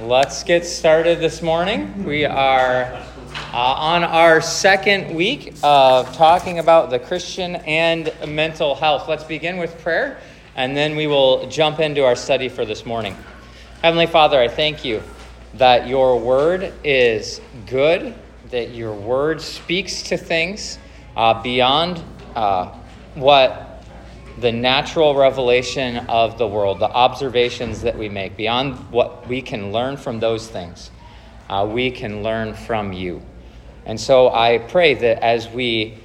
Let's get started this morning. We are uh, on our second week of talking about the Christian and mental health. Let's begin with prayer, and then we will jump into our study for this morning. Heavenly Father, I thank you that your word is good, that your word speaks to things uh, beyond uh, what the natural revelation of the world, the observations that we make, beyond what we can learn from those things, uh, we can learn from you. And so I pray that as we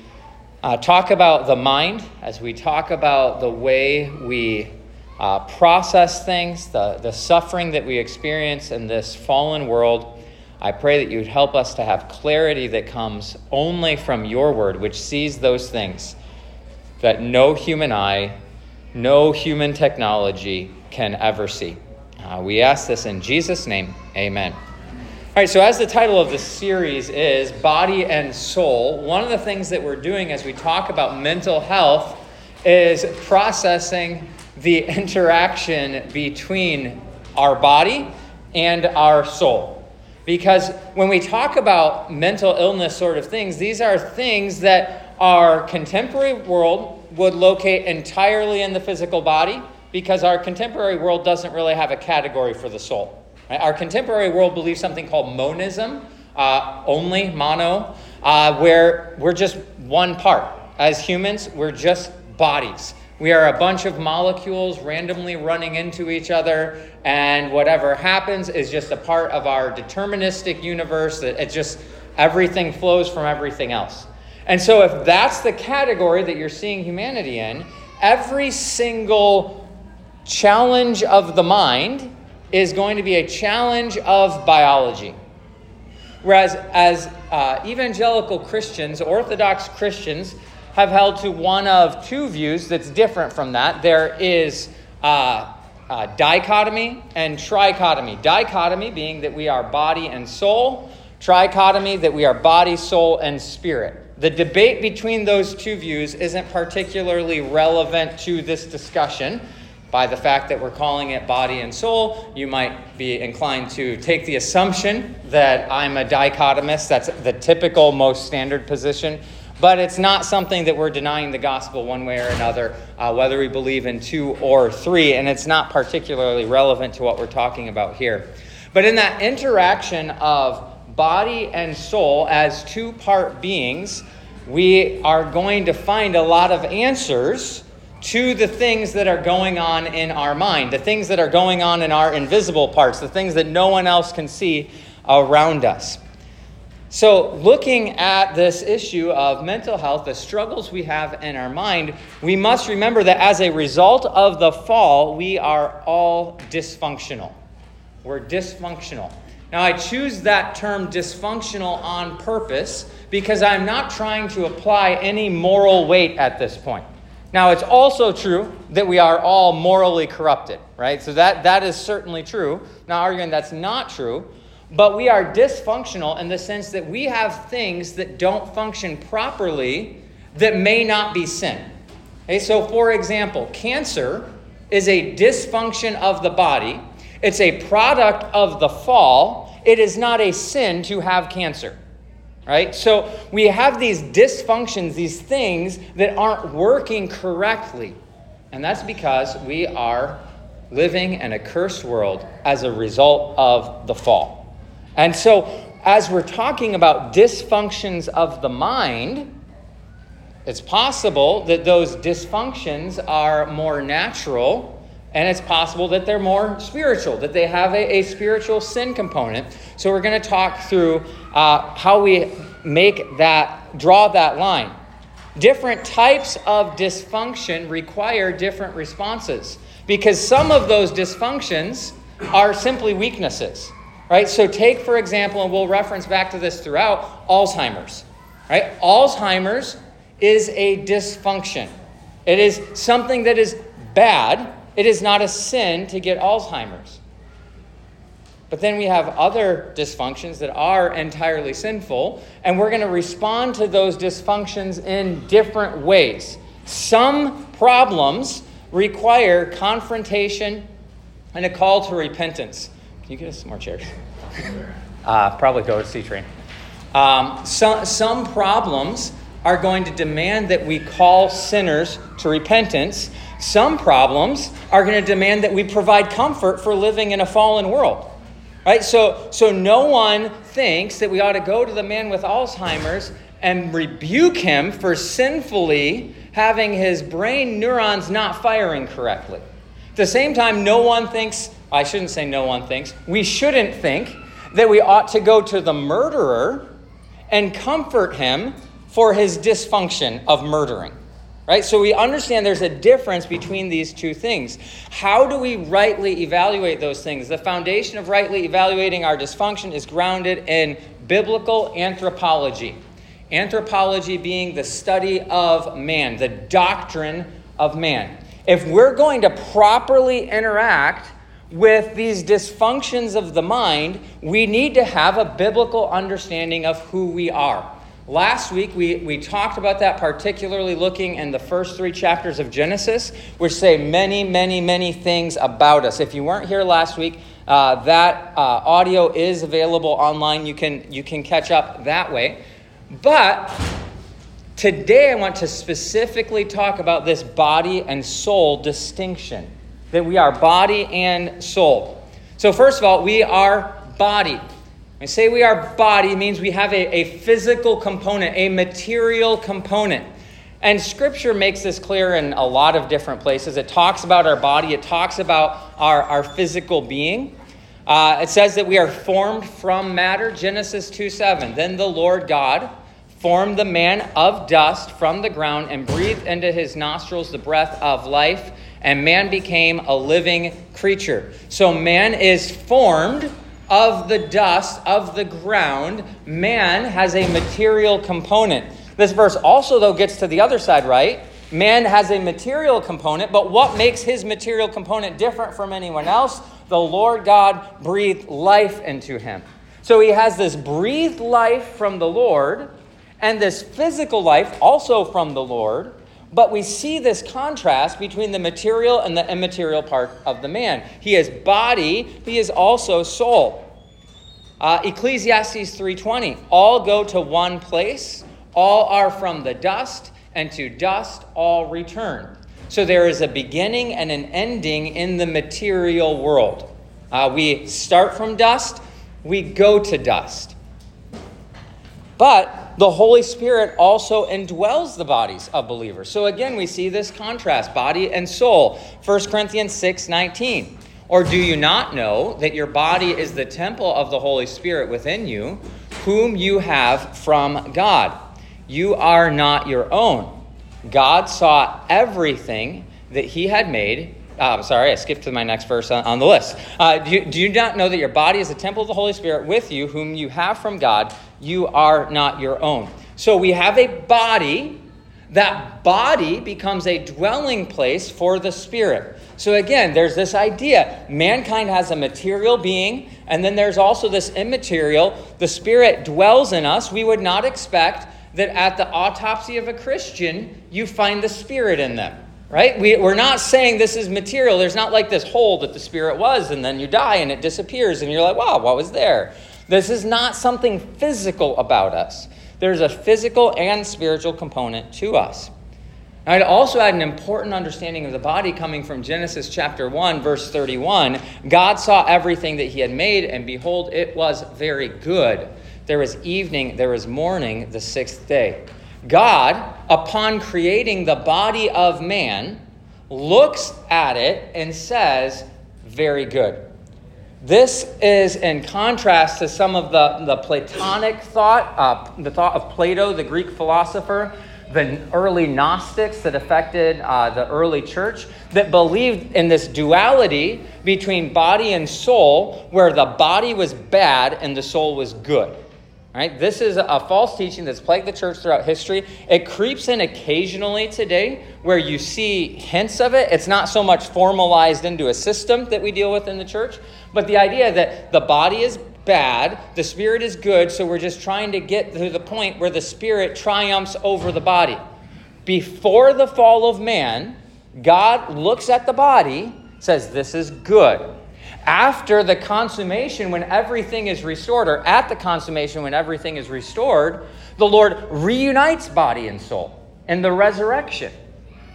uh, talk about the mind, as we talk about the way we uh, process things, the, the suffering that we experience in this fallen world, I pray that you would help us to have clarity that comes only from your word, which sees those things that no human eye, no human technology can ever see. Uh, we ask this in Jesus' name. Amen. All right, so as the title of the series is Body and Soul, one of the things that we're doing as we talk about mental health is processing the interaction between our body and our soul. Because when we talk about mental illness sort of things, these are things that our contemporary world would locate entirely in the physical body because our contemporary world doesn't really have a category for the soul. Right? Our contemporary world believes something called monism, uh, only, mono, uh, where we're just one part. As humans, we're just bodies. We are a bunch of molecules randomly running into each other, and whatever happens is just a part of our deterministic universe that it just everything flows from everything else. And so, if that's the category that you're seeing humanity in, every single challenge of the mind is going to be a challenge of biology. Whereas, as uh, evangelical Christians, Orthodox Christians, have held to one of two views that's different from that. There is uh, uh, dichotomy and trichotomy. Dichotomy being that we are body and soul, trichotomy that we are body, soul, and spirit. The debate between those two views isn't particularly relevant to this discussion. By the fact that we're calling it body and soul, you might be inclined to take the assumption that I'm a dichotomist. That's the typical, most standard position. But it's not something that we're denying the gospel one way or another, uh, whether we believe in two or three, and it's not particularly relevant to what we're talking about here. But in that interaction of body and soul as two part beings, we are going to find a lot of answers to the things that are going on in our mind, the things that are going on in our invisible parts, the things that no one else can see around us. So, looking at this issue of mental health, the struggles we have in our mind, we must remember that as a result of the fall, we are all dysfunctional. We're dysfunctional. Now, I choose that term dysfunctional on purpose because I'm not trying to apply any moral weight at this point. Now, it's also true that we are all morally corrupted, right? So that, that is certainly true. Not arguing that's not true, but we are dysfunctional in the sense that we have things that don't function properly that may not be sin. Okay, so for example, cancer is a dysfunction of the body it's a product of the fall. It is not a sin to have cancer. Right? So we have these dysfunctions, these things that aren't working correctly. And that's because we are living in a cursed world as a result of the fall. And so, as we're talking about dysfunctions of the mind, it's possible that those dysfunctions are more natural and it's possible that they're more spiritual, that they have a, a spiritual sin component. So we're going to talk through uh, how we make that, draw that line. Different types of dysfunction require different responses because some of those dysfunctions are simply weaknesses, right? So take, for example, and we'll reference back to this throughout, Alzheimer's, right? Alzheimer's is a dysfunction. It is something that is bad it is not a sin to get Alzheimer's. But then we have other dysfunctions that are entirely sinful, and we're going to respond to those dysfunctions in different ways. Some problems require confrontation and a call to repentance. Can you get us some more chairs? Uh, probably go to C train. Um, some, some problems are going to demand that we call sinners to repentance. Some problems are going to demand that we provide comfort for living in a fallen world. Right? So, so no one thinks that we ought to go to the man with Alzheimer's and rebuke him for sinfully having his brain neurons not firing correctly. At the same time, no one thinks, I shouldn't say no one thinks, we shouldn't think that we ought to go to the murderer and comfort him for his dysfunction of murdering. Right? So we understand there's a difference between these two things. How do we rightly evaluate those things? The foundation of rightly evaluating our dysfunction is grounded in biblical anthropology. Anthropology being the study of man, the doctrine of man. If we're going to properly interact with these dysfunctions of the mind, we need to have a biblical understanding of who we are. Last week, we, we talked about that, particularly looking in the first three chapters of Genesis, which say many, many, many things about us. If you weren't here last week, uh, that uh, audio is available online. You can, you can catch up that way. But today, I want to specifically talk about this body and soul distinction that we are body and soul. So, first of all, we are body. I say we are body means we have a, a physical component, a material component. And scripture makes this clear in a lot of different places. It talks about our body, it talks about our, our physical being. Uh, it says that we are formed from matter, Genesis 2 7. Then the Lord God formed the man of dust from the ground and breathed into his nostrils the breath of life, and man became a living creature. So man is formed of the dust of the ground, man has a material component. This verse also, though, gets to the other side, right? Man has a material component, but what makes his material component different from anyone else? The Lord God breathed life into him. So he has this breathed life from the Lord and this physical life also from the Lord. But we see this contrast between the material and the immaterial part of the man. He is body, he is also soul. Uh, Ecclesiastes 3:20, all go to one place, all are from the dust, and to dust all return. So there is a beginning and an ending in the material world. Uh, we start from dust, we go to dust. But the Holy Spirit also indwells the bodies of believers. So again, we see this contrast, body and soul. 1 Corinthians 6 19. Or do you not know that your body is the temple of the Holy Spirit within you, whom you have from God? You are not your own. God saw everything that he had made. Uh, sorry, I skipped to my next verse on, on the list. Uh, do, you, do you not know that your body is the temple of the Holy Spirit with you, whom you have from God? You are not your own. So we have a body. That body becomes a dwelling place for the Spirit. So again, there's this idea mankind has a material being, and then there's also this immaterial. The Spirit dwells in us. We would not expect that at the autopsy of a Christian, you find the Spirit in them right? We, we're not saying this is material. There's not like this hole that the spirit was, and then you die and it disappears, and you're like, wow, what was there? This is not something physical about us. There's a physical and spiritual component to us. I'd also add an important understanding of the body coming from Genesis chapter 1, verse 31. God saw everything that he had made, and behold, it was very good. There was evening, there was morning, the sixth day. God, upon creating the body of man, looks at it and says, Very good. This is in contrast to some of the, the Platonic thought, uh, the thought of Plato, the Greek philosopher, the early Gnostics that affected uh, the early church, that believed in this duality between body and soul, where the body was bad and the soul was good. Right? This is a false teaching that's plagued the church throughout history. It creeps in occasionally today where you see hints of it. It's not so much formalized into a system that we deal with in the church, but the idea that the body is bad, the spirit is good, so we're just trying to get to the point where the spirit triumphs over the body. Before the fall of man, God looks at the body, says, This is good. After the consummation, when everything is restored, or at the consummation, when everything is restored, the Lord reunites body and soul in the resurrection.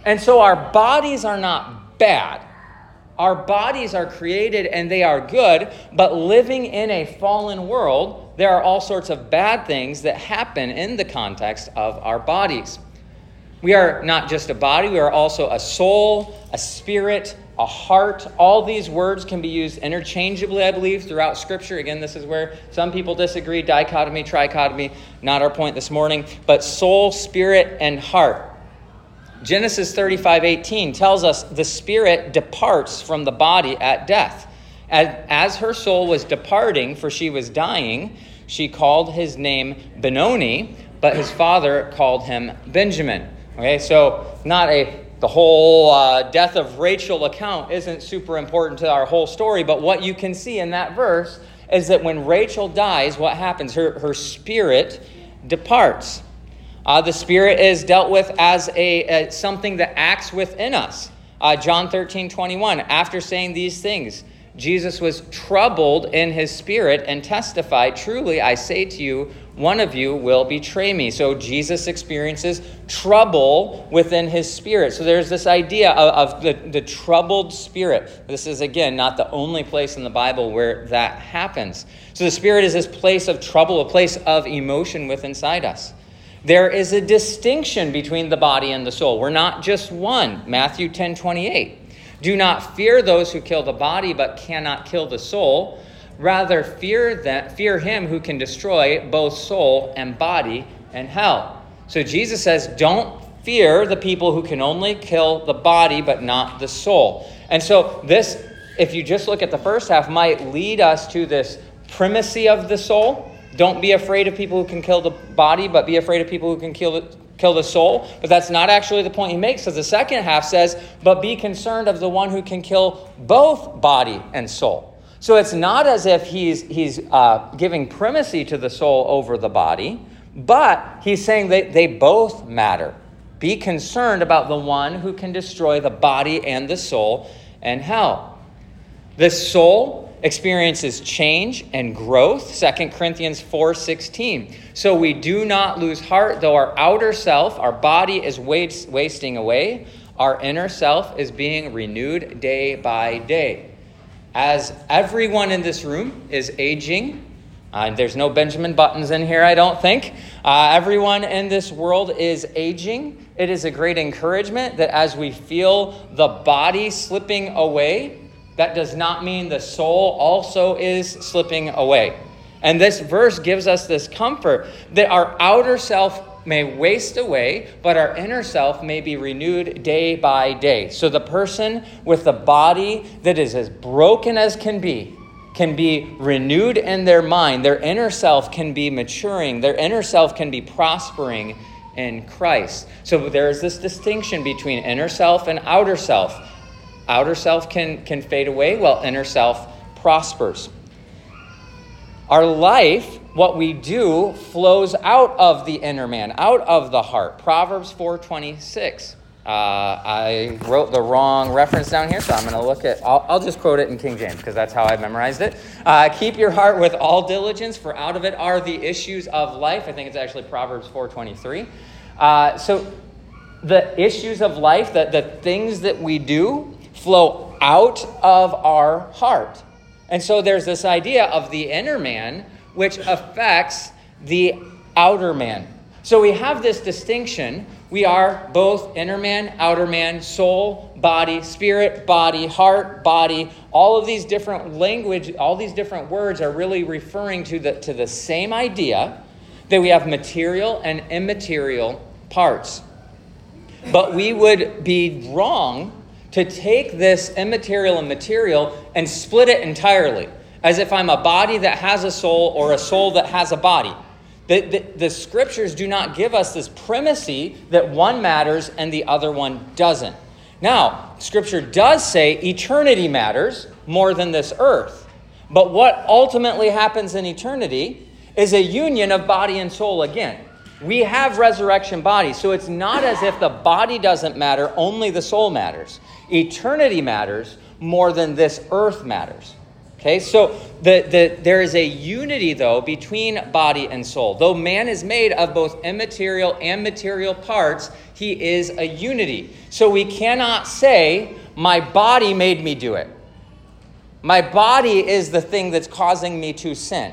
And so our bodies are not bad. Our bodies are created and they are good, but living in a fallen world, there are all sorts of bad things that happen in the context of our bodies. We are not just a body, we are also a soul, a spirit, a heart. All these words can be used interchangeably, I believe, throughout Scripture. Again, this is where some people disagree dichotomy, trichotomy, not our point this morning. But soul, spirit, and heart. Genesis 35 18 tells us the spirit departs from the body at death. As, as her soul was departing, for she was dying, she called his name Benoni, but his father called him Benjamin. Okay, so not a the whole uh, death of Rachel account isn't super important to our whole story, but what you can see in that verse is that when Rachel dies, what happens? Her, her spirit departs. Uh, the spirit is dealt with as a, a something that acts within us. Uh, John 13, 21, after saying these things, Jesus was troubled in his spirit and testified, Truly, I say to you, one of you will betray me. So Jesus experiences trouble within his spirit. So there's this idea of, of, the, the troubled spirit. This is, again, not the only place in the Bible where that happens. So the spirit is this place of trouble, a place of emotion within inside us. There is a distinction between the body and the soul. We're not just one. Matthew 10 28. Do not fear those who kill the body but cannot kill the soul Rather, fear, that, fear him who can destroy both soul and body and hell. So Jesus says, don't fear the people who can only kill the body but not the soul. And so, this, if you just look at the first half, might lead us to this primacy of the soul. Don't be afraid of people who can kill the body, but be afraid of people who can kill the, kill the soul. But that's not actually the point he makes, because the second half says, but be concerned of the one who can kill both body and soul. So it's not as if he's, he's uh, giving primacy to the soul over the body, but he's saying that they both matter. Be concerned about the one who can destroy the body and the soul and hell. The soul experiences change and growth 2 corinthians 4.16 so we do not lose heart though our outer self our body is wasting away our inner self is being renewed day by day as everyone in this room is aging, uh, there's no Benjamin Buttons in here, I don't think. Uh, everyone in this world is aging. It is a great encouragement that as we feel the body slipping away, that does not mean the soul also is slipping away. And this verse gives us this comfort that our outer self may waste away, but our inner self may be renewed day by day. So the person with the body that is as broken as can be can be renewed in their mind. Their inner self can be maturing, their inner self can be prospering in Christ. So there is this distinction between inner self and outer self. Outer self can, can fade away while inner self prospers. Our life what we do flows out of the inner man, out of the heart. Proverbs 4:26. Uh, I wrote the wrong reference down here, so I'm going to look at. I'll, I'll, just quote it in King James because that's how I memorized it. Uh, Keep your heart with all diligence, for out of it are the issues of life. I think it's actually Proverbs 4:23. Uh, so the issues of life, the, the things that we do, flow out of our heart. And so there's this idea of the inner man which affects the outer man. So we have this distinction. We are both inner man, outer man, soul, body, spirit, body, heart, body. All of these different language, all these different words are really referring to the, to the same idea that we have material and immaterial parts. But we would be wrong to take this immaterial and material and split it entirely as if I'm a body that has a soul or a soul that has a body. The, the, the, scriptures do not give us this primacy that one matters and the other one doesn't. Now, scripture does say eternity matters more than this earth. But what ultimately happens in eternity is a union of body and soul again. We have resurrection bodies, so it's not as if the body doesn't matter, only the soul matters. Eternity matters more than this earth matters. Okay, so the, the, there is a unity, though, between body and soul. Though man is made of both immaterial and material parts, he is a unity. So we cannot say, My body made me do it. My body is the thing that's causing me to sin.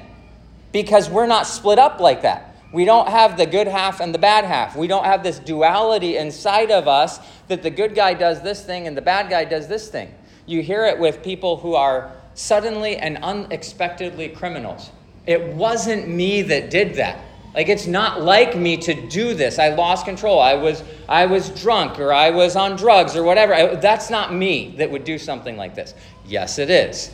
Because we're not split up like that. We don't have the good half and the bad half. We don't have this duality inside of us that the good guy does this thing and the bad guy does this thing. You hear it with people who are suddenly and unexpectedly criminals. It wasn't me that did that. Like it's not like me to do this. I lost control. I was I was drunk or I was on drugs or whatever. I, that's not me that would do something like this. Yes, it is.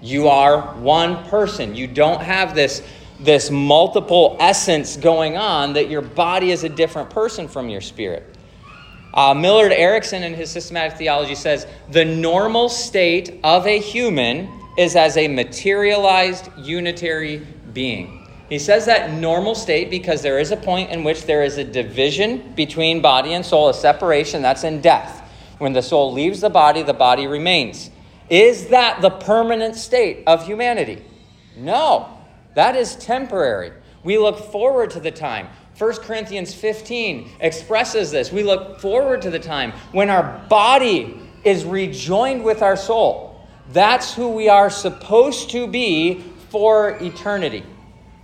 You are one person. You don't have this this multiple essence going on that your body is a different person from your spirit. Uh, Millard Erickson, in his systematic theology, says the normal state of a human is as a materialized unitary being. He says that normal state because there is a point in which there is a division between body and soul, a separation, that's in death. When the soul leaves the body, the body remains. Is that the permanent state of humanity? No, that is temporary. We look forward to the time 1 Corinthians 15 expresses this. We look forward to the time when our body is rejoined with our soul. That's who we are supposed to be for eternity.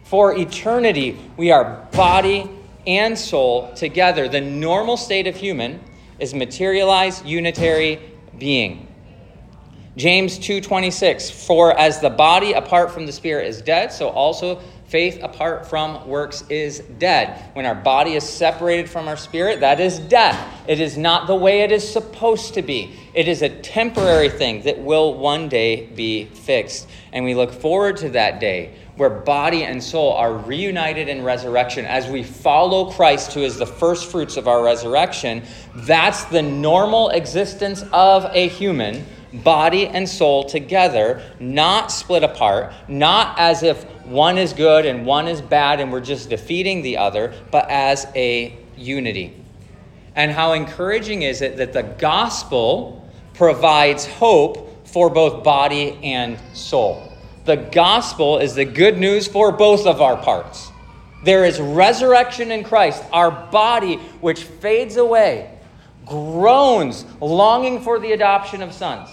For eternity, we are body and soul together. The normal state of human is materialized unitary being. James 2:26 For as the body apart from the spirit is dead, so also Faith apart from works is dead. When our body is separated from our spirit, that is death. It is not the way it is supposed to be. It is a temporary thing that will one day be fixed. And we look forward to that day where body and soul are reunited in resurrection as we follow Christ, who is the first fruits of our resurrection. That's the normal existence of a human body and soul together, not split apart, not as if one is good and one is bad and we're just defeating the other, but as a unity. And how encouraging is it that the gospel provides hope for both body and soul? The gospel is the good news for both of our parts. There is resurrection in Christ. Our body, which fades away, groans, longing for the adoption of sons.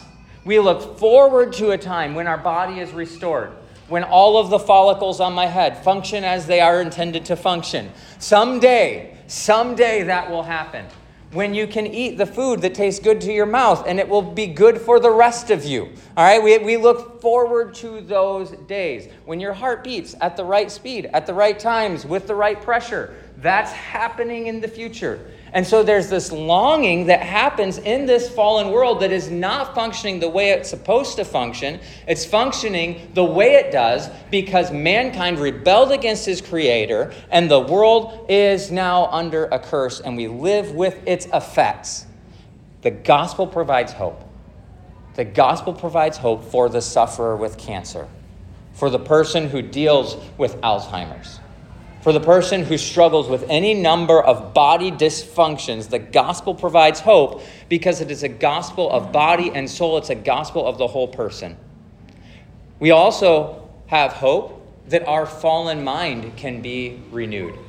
We look forward to a time when our body is restored, when all of the follicles on my head function as they are intended to function. Someday, someday that will happen. When you can eat the food that tastes good to your mouth and it will be good for the rest of you. All right, we, we look forward to those days. When your heart beats at the right speed, at the right times, with the right pressure, that's happening in the future. And so there's this longing that happens in this fallen world that is not functioning the way it's supposed to function. It's functioning the way it does because mankind rebelled against his creator and the world is now under a curse and we live with its effects. The gospel provides hope. The gospel provides hope for the sufferer with cancer, for the person who deals with Alzheimer's for the person who struggles with any number of body dysfunctions, the gospel provides hope because it is a gospel of body and soul. It's a gospel of the whole person. We also have hope that our fallen mind can be renewed.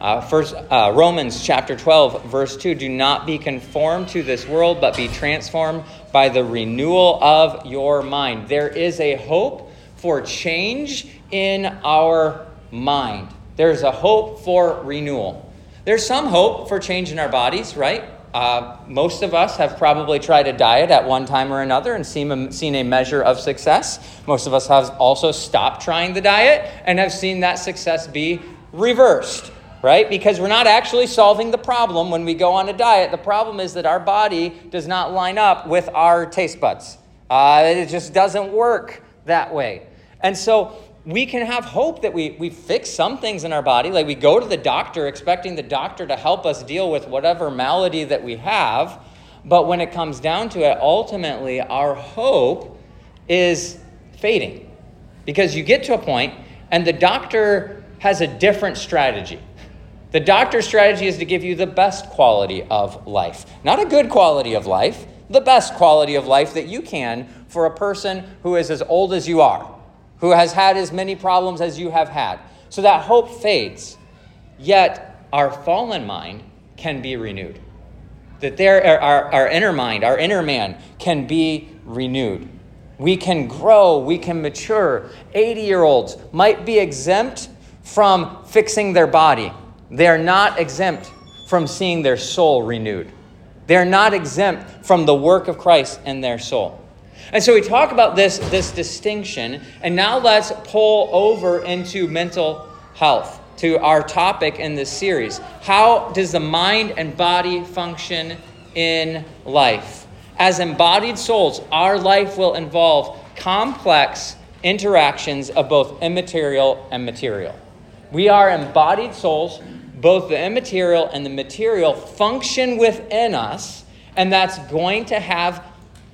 Uh, first, uh, Romans chapter 12, verse 2 Do not be conformed to this world, but be transformed by the renewal of your mind. There is a hope for change in our mind. There's a hope for renewal. There's some hope for change in our bodies, right? Uh, most of us have probably tried a diet at one time or another and seen a, seen a measure of success. Most of us have also stopped trying the diet and have seen that success be reversed, right? Because we're not actually solving the problem when we go on a diet. The problem is that our body does not line up with our taste buds, uh, it just doesn't work that way. And so we can have hope that we, we fix some things in our body. Like we go to the doctor expecting the doctor to help us deal with whatever malady that we have. But when it comes down to it, ultimately, our hope is fading. Because you get to a point and the doctor has a different strategy. The doctor's strategy is to give you the best quality of life, not a good quality of life, the best quality of life that you can for a person who is as old as you are, who has had as many problems as you have had. So that hope fades. Yet our fallen mind can be renewed. That there, our, our inner mind, our inner man can be renewed. We can grow, we can mature. 80 year olds might be exempt from fixing their body, they are not exempt from seeing their soul renewed. They're not exempt from the work of Christ in their soul. And so we talk about this, this distinction, and now let's pull over into mental health, to our topic in this series. How does the mind and body function in life? As embodied souls, our life will involve complex interactions of both immaterial and material. We are embodied souls both the immaterial and the material function within us, and that's going to have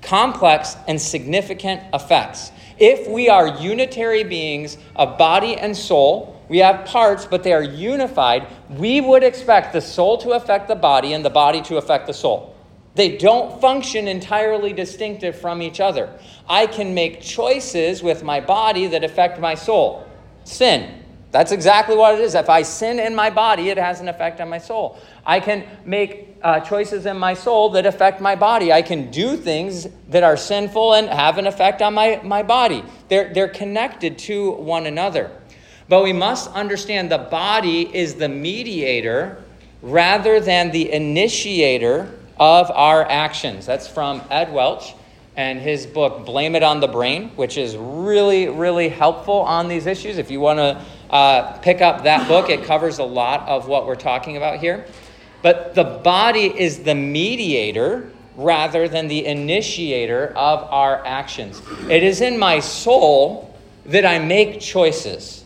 complex and significant effects. If we are unitary beings of body and soul, we have parts, but they are unified, we would expect the soul to affect the body and the body to affect the soul. They don't function entirely distinctive from each other. I can make choices with my body that affect my soul. Sin, that's exactly what it is. If I sin in my body, it has an effect on my soul. I can make uh, choices in my soul that affect my body. I can do things that are sinful and have an effect on my, my body. They're, they're connected to one another. But we must understand the body is the mediator rather than the initiator of our actions. That's from Ed Welch and his book, Blame It on the Brain, which is really, really helpful on these issues. If you want to uh, pick up that book. It covers a lot of what we're talking about here. But the body is the mediator rather than the initiator of our actions. It is in my soul that I make choices.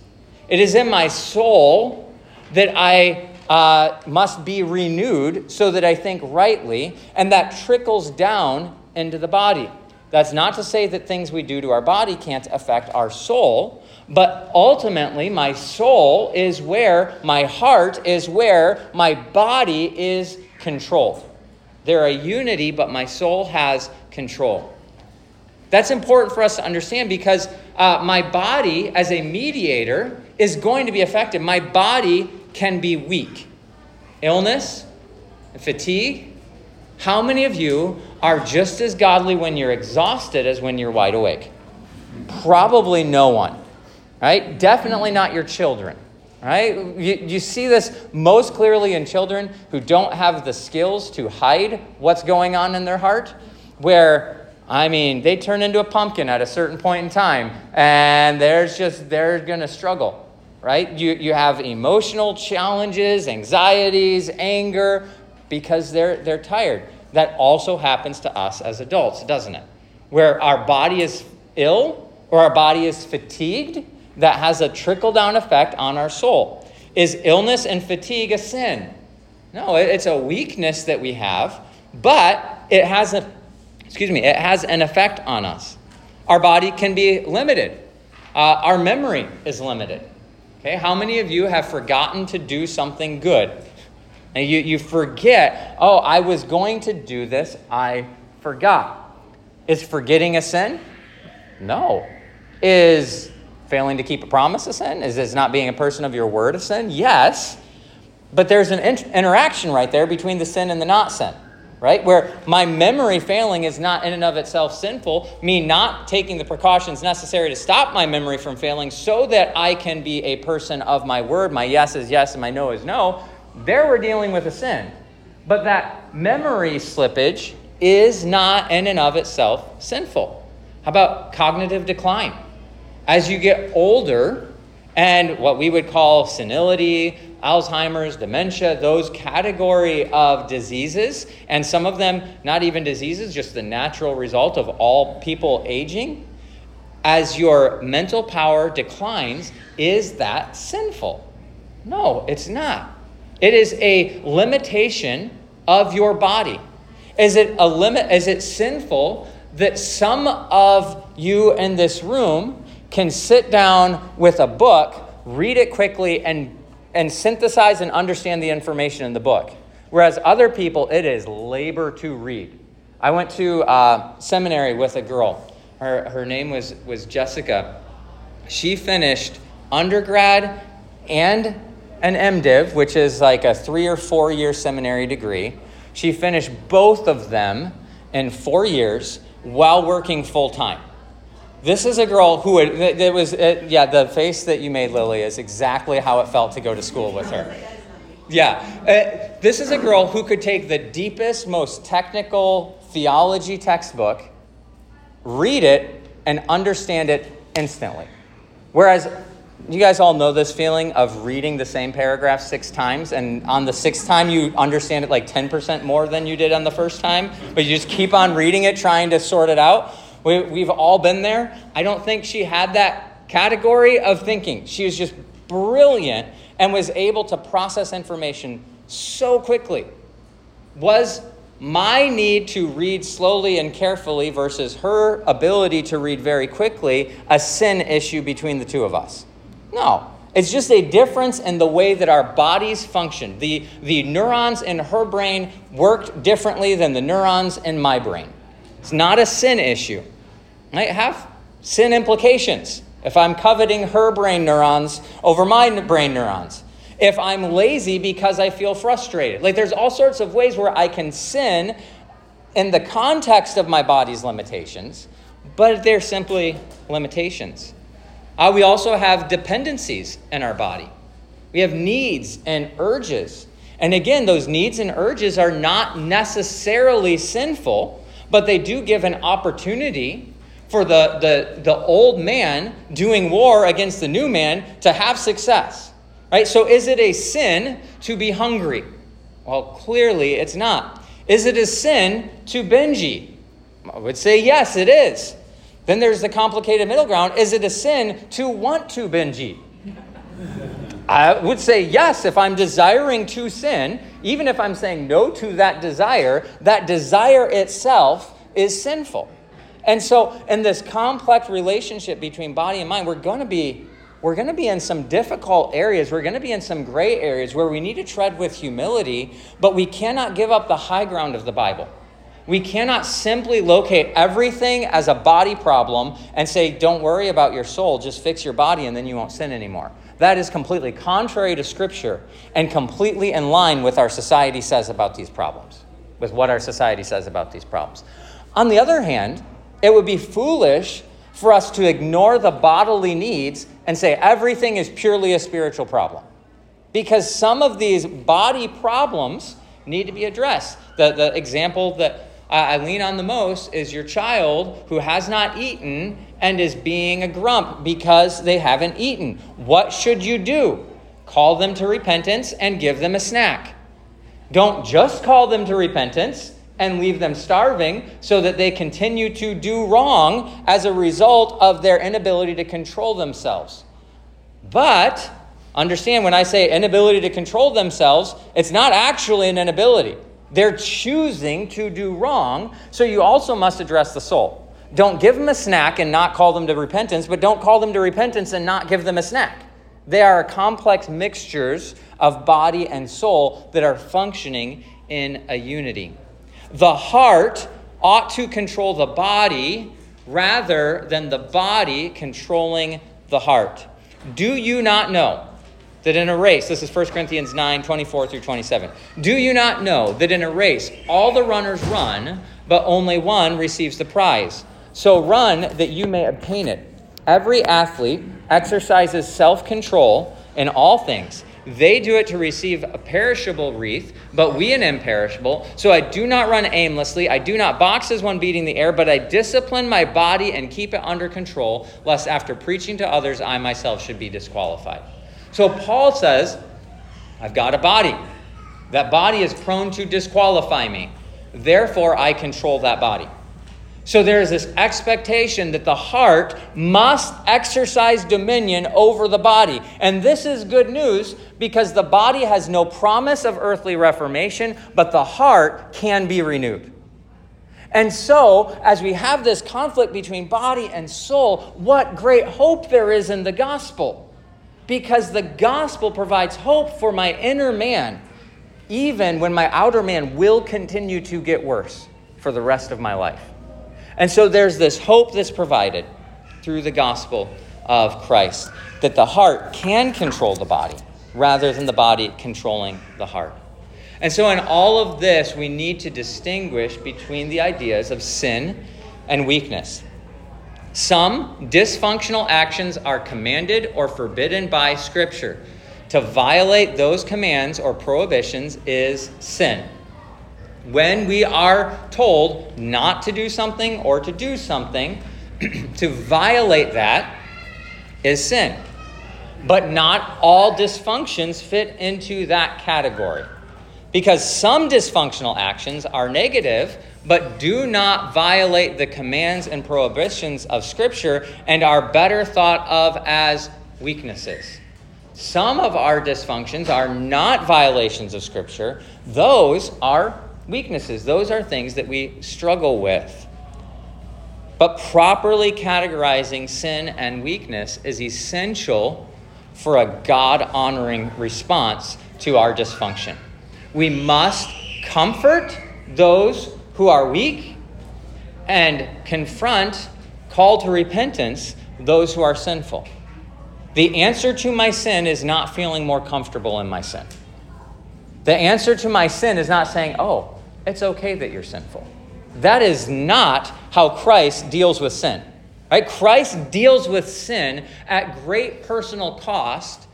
It is in my soul that I uh, must be renewed so that I think rightly, and that trickles down into the body. That's not to say that things we do to our body can't affect our soul, but ultimately, my soul is where, my heart is where my body is controlled. They're a unity, but my soul has control. That's important for us to understand because uh, my body, as a mediator, is going to be affected. My body can be weak. Illness, fatigue. How many of you are just as godly when you're exhausted as when you're wide awake? Probably no one right? Definitely not your children, right? You, you see this most clearly in children who don't have the skills to hide what's going on in their heart, where, I mean, they turn into a pumpkin at a certain point in time, and there's just, they're to struggle, right? You, you have emotional challenges, anxieties, anger, because they're, they're tired. That also happens to us as adults, doesn't it? Where our body is ill or our body is fatigued, that has a trickle down effect on our soul. Is illness and fatigue a sin? No, it's a weakness that we have, but it has a excuse me, it has an effect on us. Our body can be limited. Uh, our memory is limited. Okay, how many of you have forgotten to do something good? And you, you forget, oh, I was going to do this, I forgot. Is forgetting a sin? No. Is failing to keep a promise a sin? Is this not being a person of your word a sin? Yes. But there's an inter- interaction right there between the sin and the not sin, right? Where my memory failing is not in and of itself sinful, me not taking the precautions necessary to stop my memory from failing so that I can be a person of my word, my yes is yes and my no is no. There we're dealing with a sin. But that memory slippage is not in and of itself sinful. How about cognitive decline? As you get older, and what we would call senility, Alzheimer's, dementia, those category of diseases, and some of them not even diseases, just the natural result of all people aging, as your mental power declines, is that sinful? No, it's not. It is a limitation of your body. Is it a limit? Is it sinful that some of you in this room can sit down with a book, read it quickly, and, and synthesize and understand the information in the book. Whereas other people, it is labor to read. I went to uh, seminary with a girl. Her, her name was, was Jessica. She finished undergrad and an MDiv, which is like a three or four year seminary degree. She finished both of them in four years while working full time. This is a girl who had, it was, it, yeah, the face that you made, Lily, is exactly how it felt to go to school with her. Yeah. Uh, this is a girl who could take the deepest, most technical theology textbook, read it, and understand it instantly. Whereas you guys all know this feeling of reading the same paragraph six times, and on the sixth time, you understand it like 10% more than you did on the first time, but you just keep on reading it, trying to sort it out. We, we've all been there. I don't think she had that category of thinking. She was just brilliant and was able to process information so quickly. Was my need to read slowly and carefully versus her ability to read very quickly a sin issue between the two of us? No. It's just a difference in the way that our bodies function. The, the neurons in her brain worked differently than the neurons in my brain. It's not a sin issue. Might have sin implications if I'm coveting her brain neurons over my brain neurons. If I'm lazy because I feel frustrated. Like there's all sorts of ways where I can sin in the context of my body's limitations, but they're simply limitations. Uh, we also have dependencies in our body. We have needs and urges. And again, those needs and urges are not necessarily sinful, but they do give an opportunity for the, the, the old man doing war against the new man to have success. Right? So is it a sin to be hungry? Well, clearly it's not. Is it a sin to binge? I would say yes, it is. Then there's the complicated middle ground. Is it a sin to want to binge? I would say yes if I'm desiring to sin, even if I'm saying no to that desire, that desire itself is sinful. And so, in this complex relationship between body and mind, we're going to be we're going to be in some difficult areas. We're going to be in some gray areas where we need to tread with humility, but we cannot give up the high ground of the Bible. We cannot simply locate everything as a body problem and say, don't worry about your soul, just fix your body and then you won't sin anymore. That is completely contrary to Scripture and completely in line with our society says about these problems, with what our society says about these problems. On the other hand, it would be foolish for us to ignore the bodily needs and say everything is purely a spiritual problem. Because some of these body problems need to be addressed. The, the example that I lean on the most is your child who has not eaten and is being a grump because they haven't eaten. What should you do? Call them to repentance and give them a snack. Don't just call them to repentance and leave them starving so that they continue to do wrong as a result of their inability to control themselves. But understand when I say inability to control themselves, it's not actually an inability. They're choosing to do wrong, so you also must address the soul. Don't give them a snack and not call them to repentance, but don't call them to repentance and not give them a snack. They are complex mixtures of body and soul that are functioning in a unity. The heart ought to control the body rather than the body controlling the heart. Do you not know that in a race, this is 1 Corinthians 9 24 through 27. Do you not know that in a race all the runners run, but only one receives the prize? So run that you may obtain it. Every athlete exercises self control in all things. They do it to receive a perishable wreath, but we an imperishable. So I do not run aimlessly. I do not box as one beating the air, but I discipline my body and keep it under control, lest after preaching to others, I myself should be disqualified. So Paul says, I've got a body. That body is prone to disqualify me. Therefore, I control that body. So there is this expectation that the heart must exercise dominion over the body. And this is good news because the body has no promise of earthly reformation, but the heart can be renewed. And so, as we have this conflict between body and soul, what great hope there is in the gospel because the gospel provides hope for my inner man, even when my outer man will continue to get worse. for the rest of my life. And so there's this hope that's provided through the gospel of Christ that the heart can control the body rather than the body controlling the heart. And so, in all of this, we need to distinguish between the ideas of sin and weakness. Some dysfunctional actions are commanded or forbidden by Scripture. To violate those commands or prohibitions is sin. When we are told not to do something or to do something, to violate that is sin. But not all dysfunctions fit into that category. Because some dysfunctional actions are negative, but do not violate the commands and prohibitions of Scripture and are better thought of as weaknesses. Some of our dysfunctions are not violations of Scripture, those are weaknesses. Those are things that we struggle with. But properly categorizing sin and weakness is essential for a God honoring response to our dysfunction. We must comfort those who are weak and confront, call to repentance, those who are sinful. The answer to my sin is not feeling more comfortable in my sin. The answer to my sin is not saying, oh, it's okay that you're sinful. That is not how Christ deals with sin. Right? Christ deals with sin at great personal cost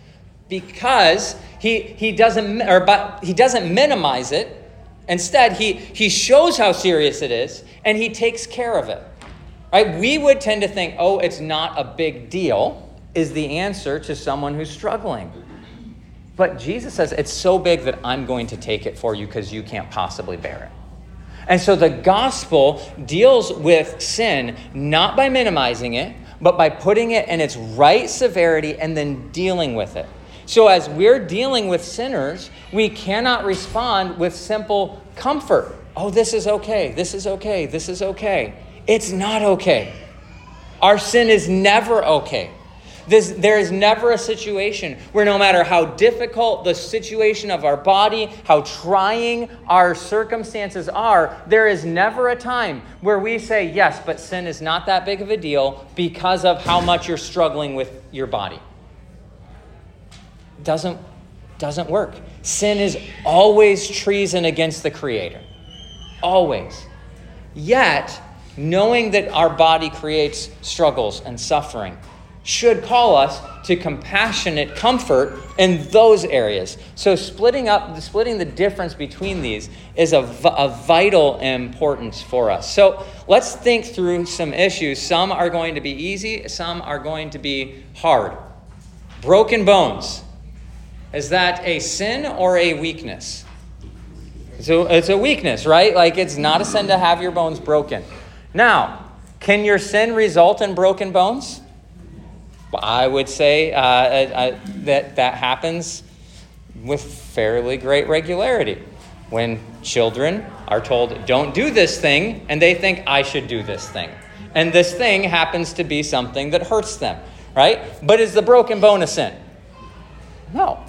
because he, he, doesn't, or, but he doesn't minimize it. Instead, he, he shows how serious it is and he takes care of it. Right? We would tend to think, oh, it's not a big deal, is the answer to someone who's struggling. But Jesus says, it's so big that I'm going to take it for you because you can't possibly bear it. And so the gospel deals with sin not by minimizing it, but by putting it in its right severity and then dealing with it. So, as we're dealing with sinners, we cannot respond with simple comfort. Oh, this is okay. This is okay. This is okay. It's not okay. Our sin is never okay. This, there is never a situation where, no matter how difficult the situation of our body, how trying our circumstances are, there is never a time where we say, Yes, but sin is not that big of a deal because of how much you're struggling with your body doesn't, doesn't work. Sin is always treason against the Creator. Always. Yet, knowing that our body creates struggles and suffering should call us to compassionate comfort in those areas. So splitting up splitting the difference between these is of, of vital importance for us. So let's think through some issues. Some are going to be easy, some are going to be hard. Broken bones. Is that a sin or a weakness? So it's a weakness, right? Like it's not a sin to have your bones broken. Now, can your sin result in broken bones? I would say uh, uh, uh, that that happens with fairly great regularity. When children are told, don't do this thing, and they think, I should do this thing. And this thing happens to be something that hurts them, right? But is the broken bone a sin? No.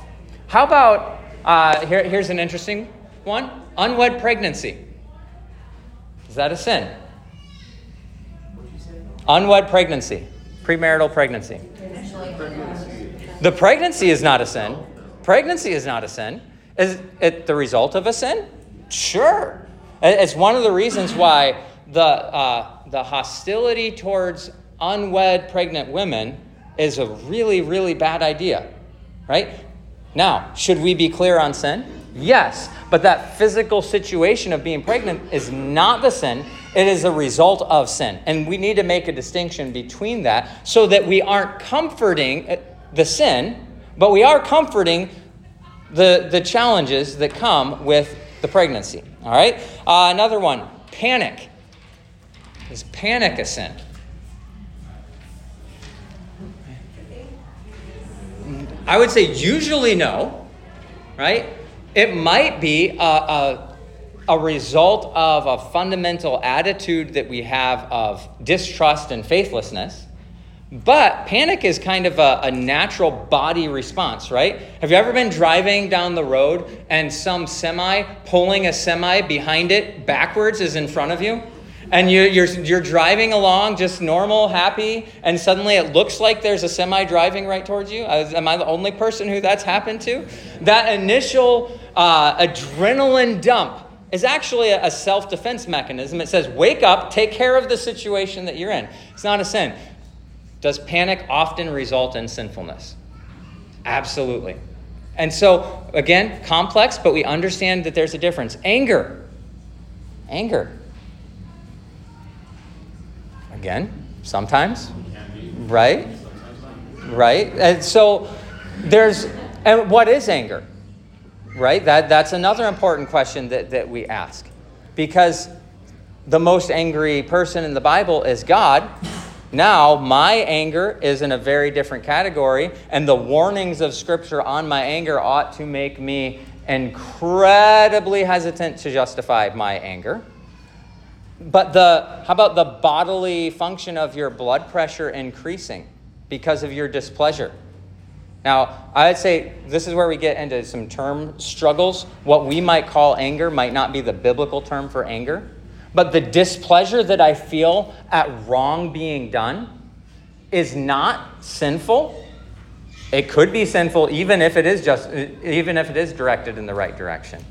How about, uh, here, here's an interesting one unwed pregnancy. Is that a sin? Unwed pregnancy, premarital pregnancy. The pregnancy is not a sin. Pregnancy is not a sin. Is it the result of a sin? Sure. It's one of the reasons why the, uh, the hostility towards unwed pregnant women is a really, really bad idea, right? Now, should we be clear on sin? Yes, but that physical situation of being pregnant is not the sin. It is a result of sin. And we need to make a distinction between that so that we aren't comforting the sin, but we are comforting the, the challenges that come with the pregnancy. All right? Uh, another one panic. Is panic a sin? I would say usually no, right? It might be a, a, a, result of a fundamental attitude that we have of distrust and faithlessness. But panic is kind of a, a, natural body response, right? Have you ever been driving down the road and some semi pulling a semi behind it backwards is in front of you? And you, you're, you're driving along just normal, happy, and suddenly it looks like there's a semi driving right towards you? Am I the only person who that's happened to? That initial uh, adrenaline dump is actually a, self defense mechanism. It says, wake up, take care of the situation that you're in. It's not a sin. Does panic often result in sinfulness? Absolutely. And so, again, complex, but we understand that there's a difference. Anger. Anger. Again, sometimes. Right? Right? And so, there's, and what is anger? Right? That, that's another important question that, that we ask. Because the most angry person in the Bible is God. Now, my anger is in a very different category, and the warnings of Scripture on my anger ought to make me incredibly hesitant to justify my anger. But the how about the bodily function of your blood pressure increasing because of your displeasure? Now, I'd say this is where we get into some term struggles. What we might call anger might not be the biblical term for anger. But the displeasure that I feel at wrong being done is not sinful. It could be sinful even if it is just even if it is directed in the right direction.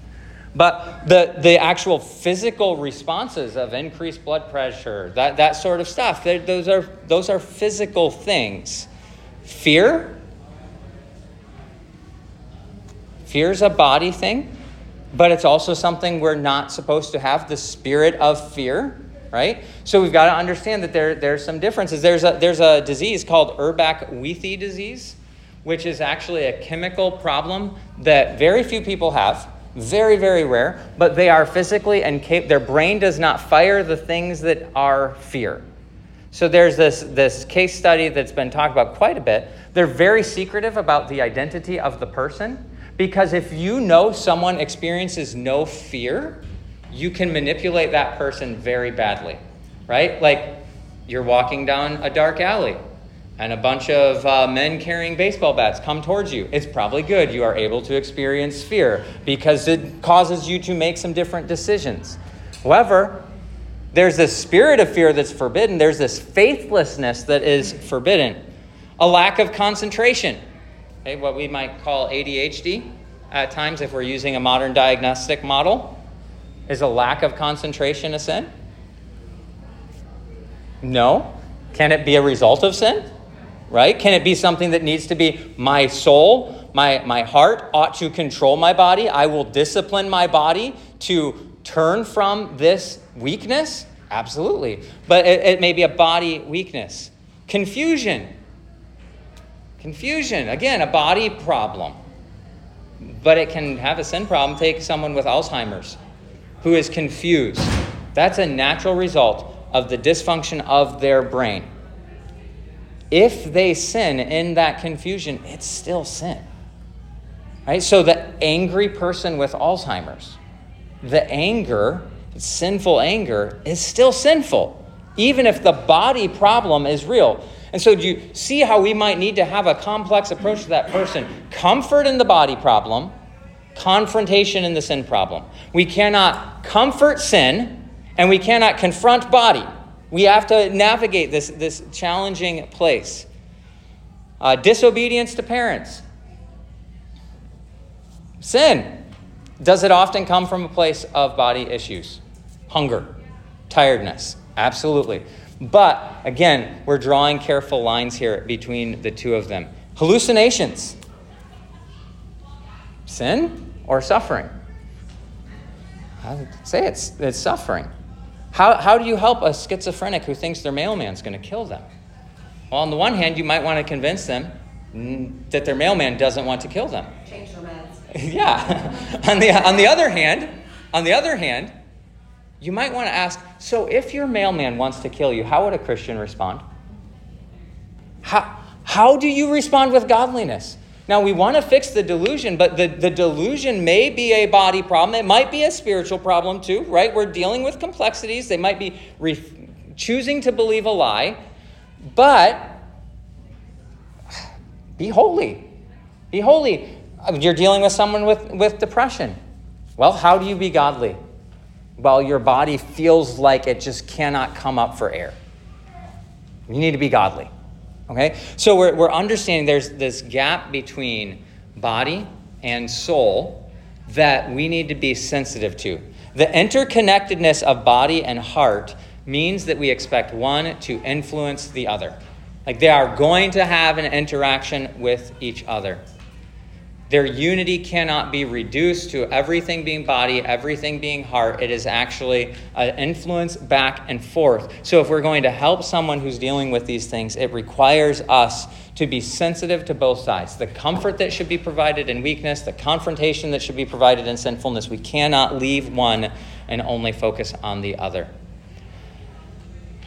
But the, the actual physical responses of increased blood pressure, that, that sort of stuff, those are, those are physical things. Fear, fear is a body thing but it's also something we're not supposed to have the spirit of fear right? So we've got to understand that there, there's some differences. There's a, there's a disease called urbach-wiethe disease which is actually a chemical problem that very few people have very very rare but they are physically and cap- their brain does not fire the things that are fear. So there's this, this case study that's been talked about quite a bit. They're very secretive about the identity of the person because if you know someone experiences no fear, you can manipulate that person very badly, right? Like you're walking down a dark alley and a bunch of uh, men carrying baseball bats come towards you. It's probably good you are able to experience fear because it causes you to make some different decisions. However, there's this spirit of fear that's forbidden, there's this faithlessness that is forbidden, a lack of concentration okay, what we might call ADHD at times, if we're using a modern diagnostic model. Is a lack of concentration a sin? No. Can it be a result of sin? Right? Can it be something that needs to be my soul, my, my heart ought to control my body? I will discipline my body to turn from this weakness? Absolutely. But it, it may be a body weakness. Confusion. Confusion, again, a body problem. But it can have a sin problem. Take someone with Alzheimer's who is confused. That's a natural result of the dysfunction of their brain. If they sin in that confusion, it's still sin. Right? So the angry person with Alzheimer's, the anger, sinful anger, is still sinful, even if the body problem is real. And so, do you see how we might need to have a complex approach to that person? Comfort in the body problem, confrontation in the sin problem. We cannot comfort sin, and we cannot confront body. We have to navigate this, this challenging place. Uh, disobedience to parents. Sin. Does it often come from a place of body issues? Hunger, tiredness. Absolutely. But again, we're drawing careful lines here between the two of them. Hallucinations sin or suffering? I say it's, it's suffering. How, how do you help a schizophrenic who thinks their mailman's going to kill them? Well, on the one hand, you might want to convince them that their mailman doesn't want to kill them. Change their meds. yeah. on, the, on the other hand, on the other hand, you might want to ask so, if your mailman wants to kill you, how would a Christian respond? How, how do you respond with godliness? Now, we want to fix the delusion, but the, the delusion may be a body problem. It might be a spiritual problem too, right? We're dealing with complexities. They might be re- choosing to believe a lie. But Be holy. Be holy. You're dealing with someone with, with depression. Well, how do you be godly? Well, your body feels like it just cannot come up for air. You need to be godly. Okay? So we're, we're understanding there's this gap between body and soul that we need to be sensitive to. The interconnectedness of body and heart means that we expect one to influence the other. Like they are going to have an interaction with each other. Their unity cannot be reduced to everything being body, everything being heart. It is actually an influence back and forth. So, if we're going to help someone who's dealing with these things, it requires us to be sensitive to both sides the comfort that should be provided in weakness, the confrontation that should be provided in sinfulness. We cannot leave one and only focus on the other.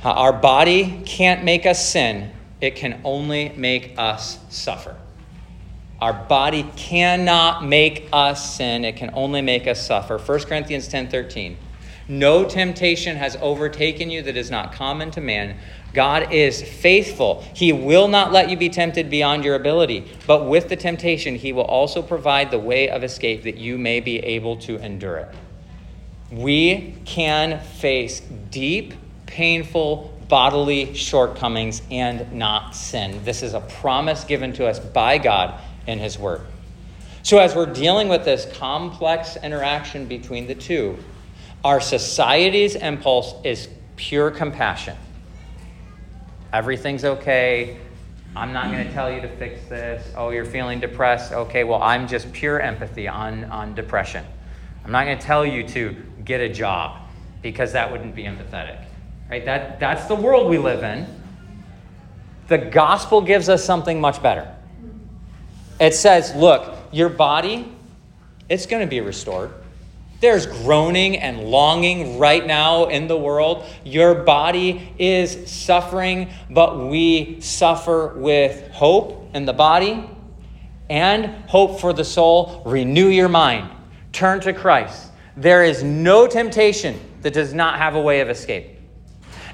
Our body can't make us sin, it can only make us suffer. Our body cannot make us sin, it can only make us suffer. 1 Corinthians 10 13. No temptation has overtaken you that is not common to man. God is faithful. He will not let you be tempted beyond your ability, but with the temptation, He will also provide the way of escape that you may be able to endure it. We can face deep, painful, bodily shortcomings and not sin. This is a promise given to us by God in His Word. So, as we're dealing with this complex interaction between the two, our society's impulse is pure compassion. Everything's okay. I'm not going to tell you to fix this. Oh, you're feeling depressed. Okay, well, I'm just pure empathy on, on depression. I'm not going to tell you to get a job because that wouldn't be empathetic. Right? That, that's the world we live in. The gospel gives us something much better. It says, look, your body, it's going to be restored. There's groaning and longing right now in the world. Your body is suffering, but we suffer with hope in the body and hope for the soul. Renew your mind. Turn to Christ. There is no temptation that does not have a way of escape.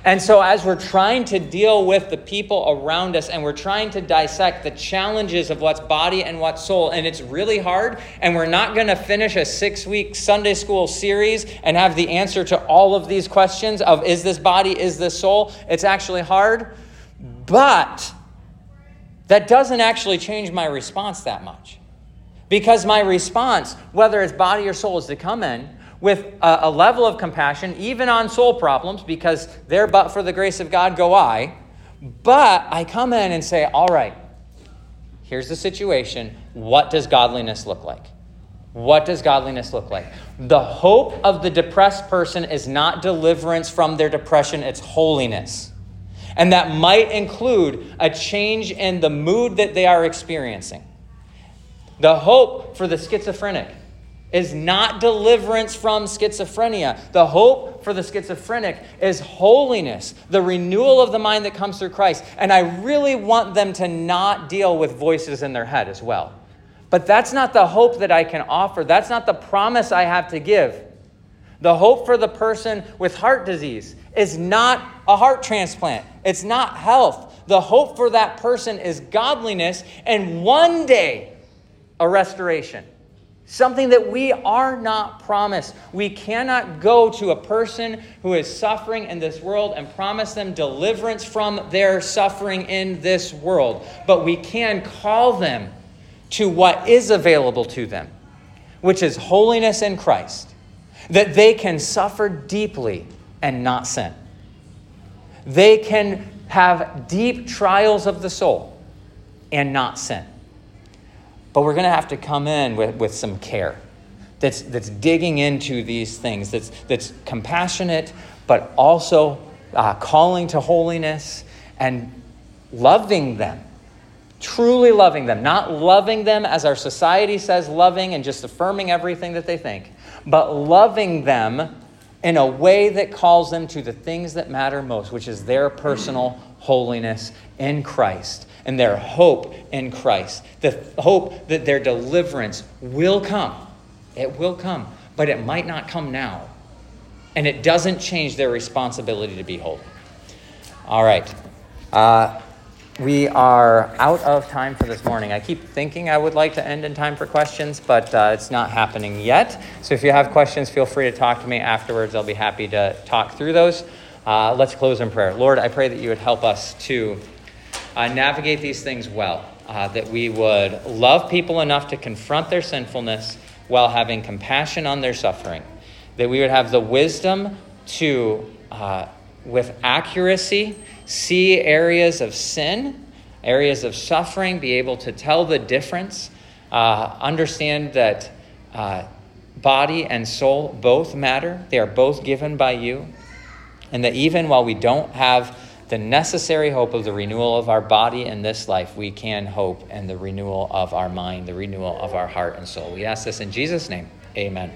And so, as we're trying to deal with the people around us and we're trying to dissect the challenges of what's body and what's soul, and it's really hard, and we're not going to finish a six week Sunday school series and have the answer to all of these questions of is this body, is this soul? It's actually hard, but that doesn't actually change my response that much. Because my response, whether it's body or soul, is to come in with a, a, level of compassion, even on soul problems, because there, but for the grace of God, go I. But I come in and say, all right, here's the situation. What does godliness look like? What does godliness look like? The hope of the depressed person is not deliverance from their depression, it's holiness. And that might include a change in the mood that they are experiencing. The hope for the schizophrenic is not deliverance from schizophrenia. The hope for the schizophrenic is holiness, the renewal of the mind that comes through Christ. And I really want them to not deal with voices in their head as well. But that's not the hope that I can offer. That's not the promise I have to give. The hope for the person with heart disease is not a heart transplant, it's not health. The hope for that person is godliness and one day a restoration something that we are not promised. We cannot go to a person who is suffering in this world and promise them deliverance from their suffering in this world, but we can call them to what is available to them, which is holiness in Christ, that they can suffer deeply and not sin. They can have deep trials of the soul and not sin. But we're going to have to come in with, with some care that's, that's digging into these things, that's, that's compassionate, but also uh, calling to holiness and loving them. Truly loving them, not loving them as our society says loving and just affirming everything that they think, but loving them in a way that calls them to the things that matter most, which is their personal holiness in Christ and their hope in Christ. The hope that their deliverance will come. It will come, but it might not come now. And it doesn't change their responsibility to be holy. All right. Uh, we are out of time for this morning. I keep thinking I would like to end in time for questions, but uh, it's not happening yet. So if you have questions, feel free to talk to me afterwards. I'll be happy to talk through those. Uh, let's close in prayer. Lord, I pray that you would help us to uh, navigate these things well, uh, that we would love people enough to confront their sinfulness while having compassion on their suffering, that we would have the wisdom to, uh, with accuracy, see areas of sin, areas of suffering, be able to tell the difference, uh, understand that uh, body and soul both matter, they are both given by you, and that even while we don't have the necessary hope of the renewal of our body in this life, we can hope in the renewal of our mind, the renewal of our heart and soul. We ask this in Jesus' name. Amen.